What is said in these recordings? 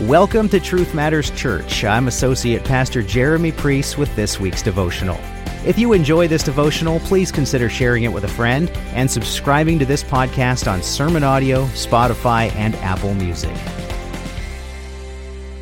Welcome to Truth Matters Church. I'm Associate Pastor Jeremy Priest with this week's devotional. If you enjoy this devotional, please consider sharing it with a friend and subscribing to this podcast on Sermon Audio, Spotify, and Apple Music.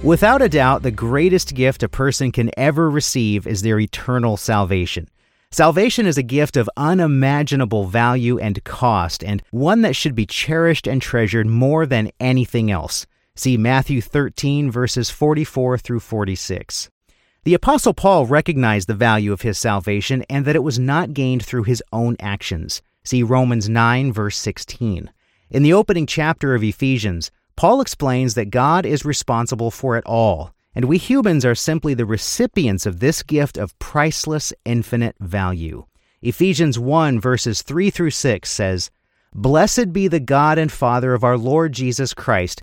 Without a doubt, the greatest gift a person can ever receive is their eternal salvation. Salvation is a gift of unimaginable value and cost, and one that should be cherished and treasured more than anything else. See Matthew 13, verses 44 through 46. The Apostle Paul recognized the value of his salvation and that it was not gained through his own actions. See Romans 9, verse 16. In the opening chapter of Ephesians, Paul explains that God is responsible for it all, and we humans are simply the recipients of this gift of priceless, infinite value. Ephesians 1, verses 3 through 6 says, Blessed be the God and Father of our Lord Jesus Christ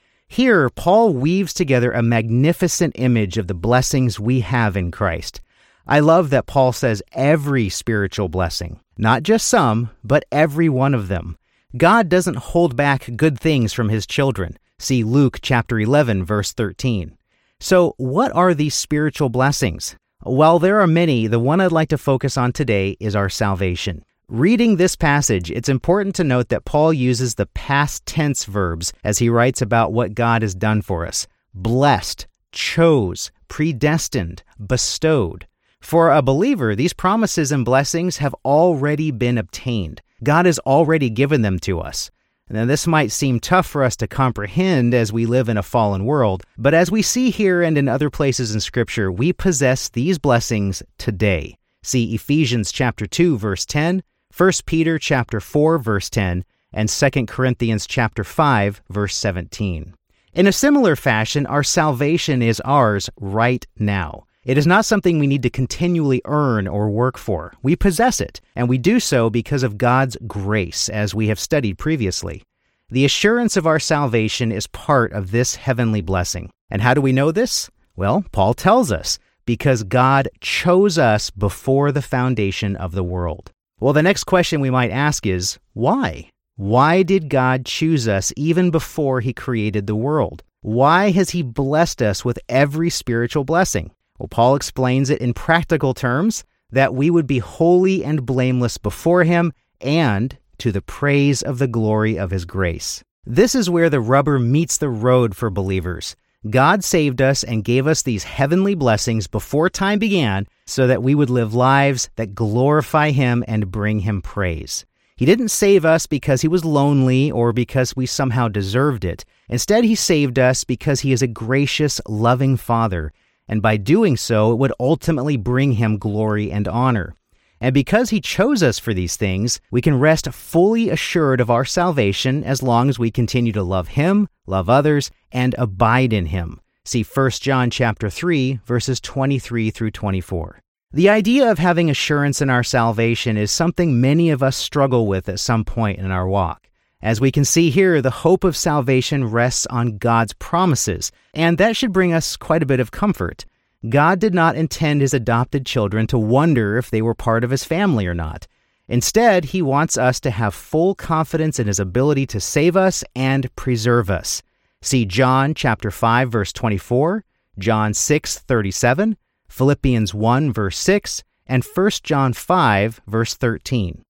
Here, Paul weaves together a magnificent image of the blessings we have in Christ. I love that Paul says every spiritual blessing, not just some, but every one of them. God doesn't hold back good things from his children. See Luke chapter 11 verse 13. So, what are these spiritual blessings? While there are many, the one I'd like to focus on today is our salvation. Reading this passage, it's important to note that Paul uses the past tense verbs as he writes about what God has done for us blessed, chose, predestined, bestowed. For a believer, these promises and blessings have already been obtained. God has already given them to us. Now, this might seem tough for us to comprehend as we live in a fallen world, but as we see here and in other places in Scripture, we possess these blessings today. See Ephesians chapter 2 verse 10, 1 Peter chapter 4 verse 10 and 2 Corinthians chapter 5 verse 17. In a similar fashion, our salvation is ours right now. It is not something we need to continually earn or work for. We possess it, and we do so because of God's grace, as we have studied previously. The assurance of our salvation is part of this heavenly blessing. And how do we know this? Well, Paul tells us because God chose us before the foundation of the world. Well, the next question we might ask is why? Why did God choose us even before He created the world? Why has He blessed us with every spiritual blessing? Well, Paul explains it in practical terms that we would be holy and blameless before Him and to the praise of the glory of His grace. This is where the rubber meets the road for believers. God saved us and gave us these heavenly blessings before time began so that we would live lives that glorify Him and bring Him praise. He didn't save us because He was lonely or because we somehow deserved it. Instead, He saved us because He is a gracious, loving Father, and by doing so, it would ultimately bring Him glory and honor. And because He chose us for these things, we can rest fully assured of our salvation as long as we continue to love Him, love others, and abide in Him. See 1 John chapter 3 verses 23 through 24. The idea of having assurance in our salvation is something many of us struggle with at some point in our walk. As we can see here, the hope of salvation rests on God's promises, and that should bring us quite a bit of comfort. God did not intend his adopted children to wonder if they were part of his family or not. Instead, he wants us to have full confidence in his ability to save us and preserve us. See John chapter 5 verse 24, John 6:37, Philippians 1 verse 6, and 1 John 5 verse 13.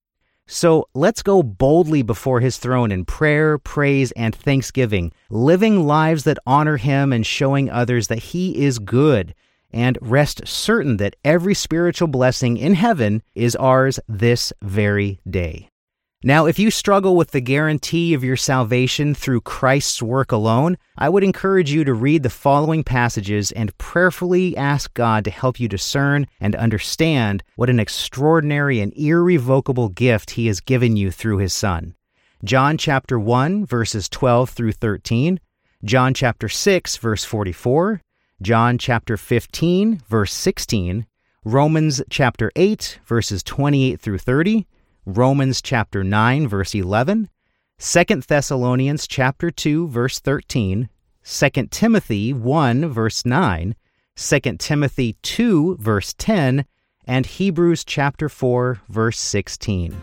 So let's go boldly before his throne in prayer, praise, and thanksgiving, living lives that honor him and showing others that he is good and rest certain that every spiritual blessing in heaven is ours this very day. Now, if you struggle with the guarantee of your salvation through Christ's work alone, I would encourage you to read the following passages and prayerfully ask God to help you discern and understand what an extraordinary and irrevocable gift He has given you through His Son. John chapter 1, verses 12 through 13, John chapter 6, verse 44, John chapter 15, verse 16, Romans chapter 8, verses 28 through 30, Romans chapter 9, verse 11, 2 Thessalonians chapter 2, verse 13, 2 Timothy 1, verse 9, 2 Timothy 2, verse 10, and Hebrews chapter 4, verse 16.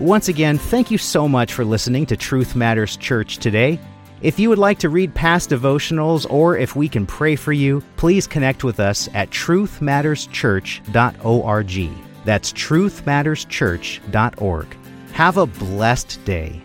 Once again, thank you so much for listening to Truth Matters Church today. If you would like to read past devotionals or if we can pray for you, please connect with us at truthmatterschurch.org. That's truthmatterschurch.org. Have a blessed day.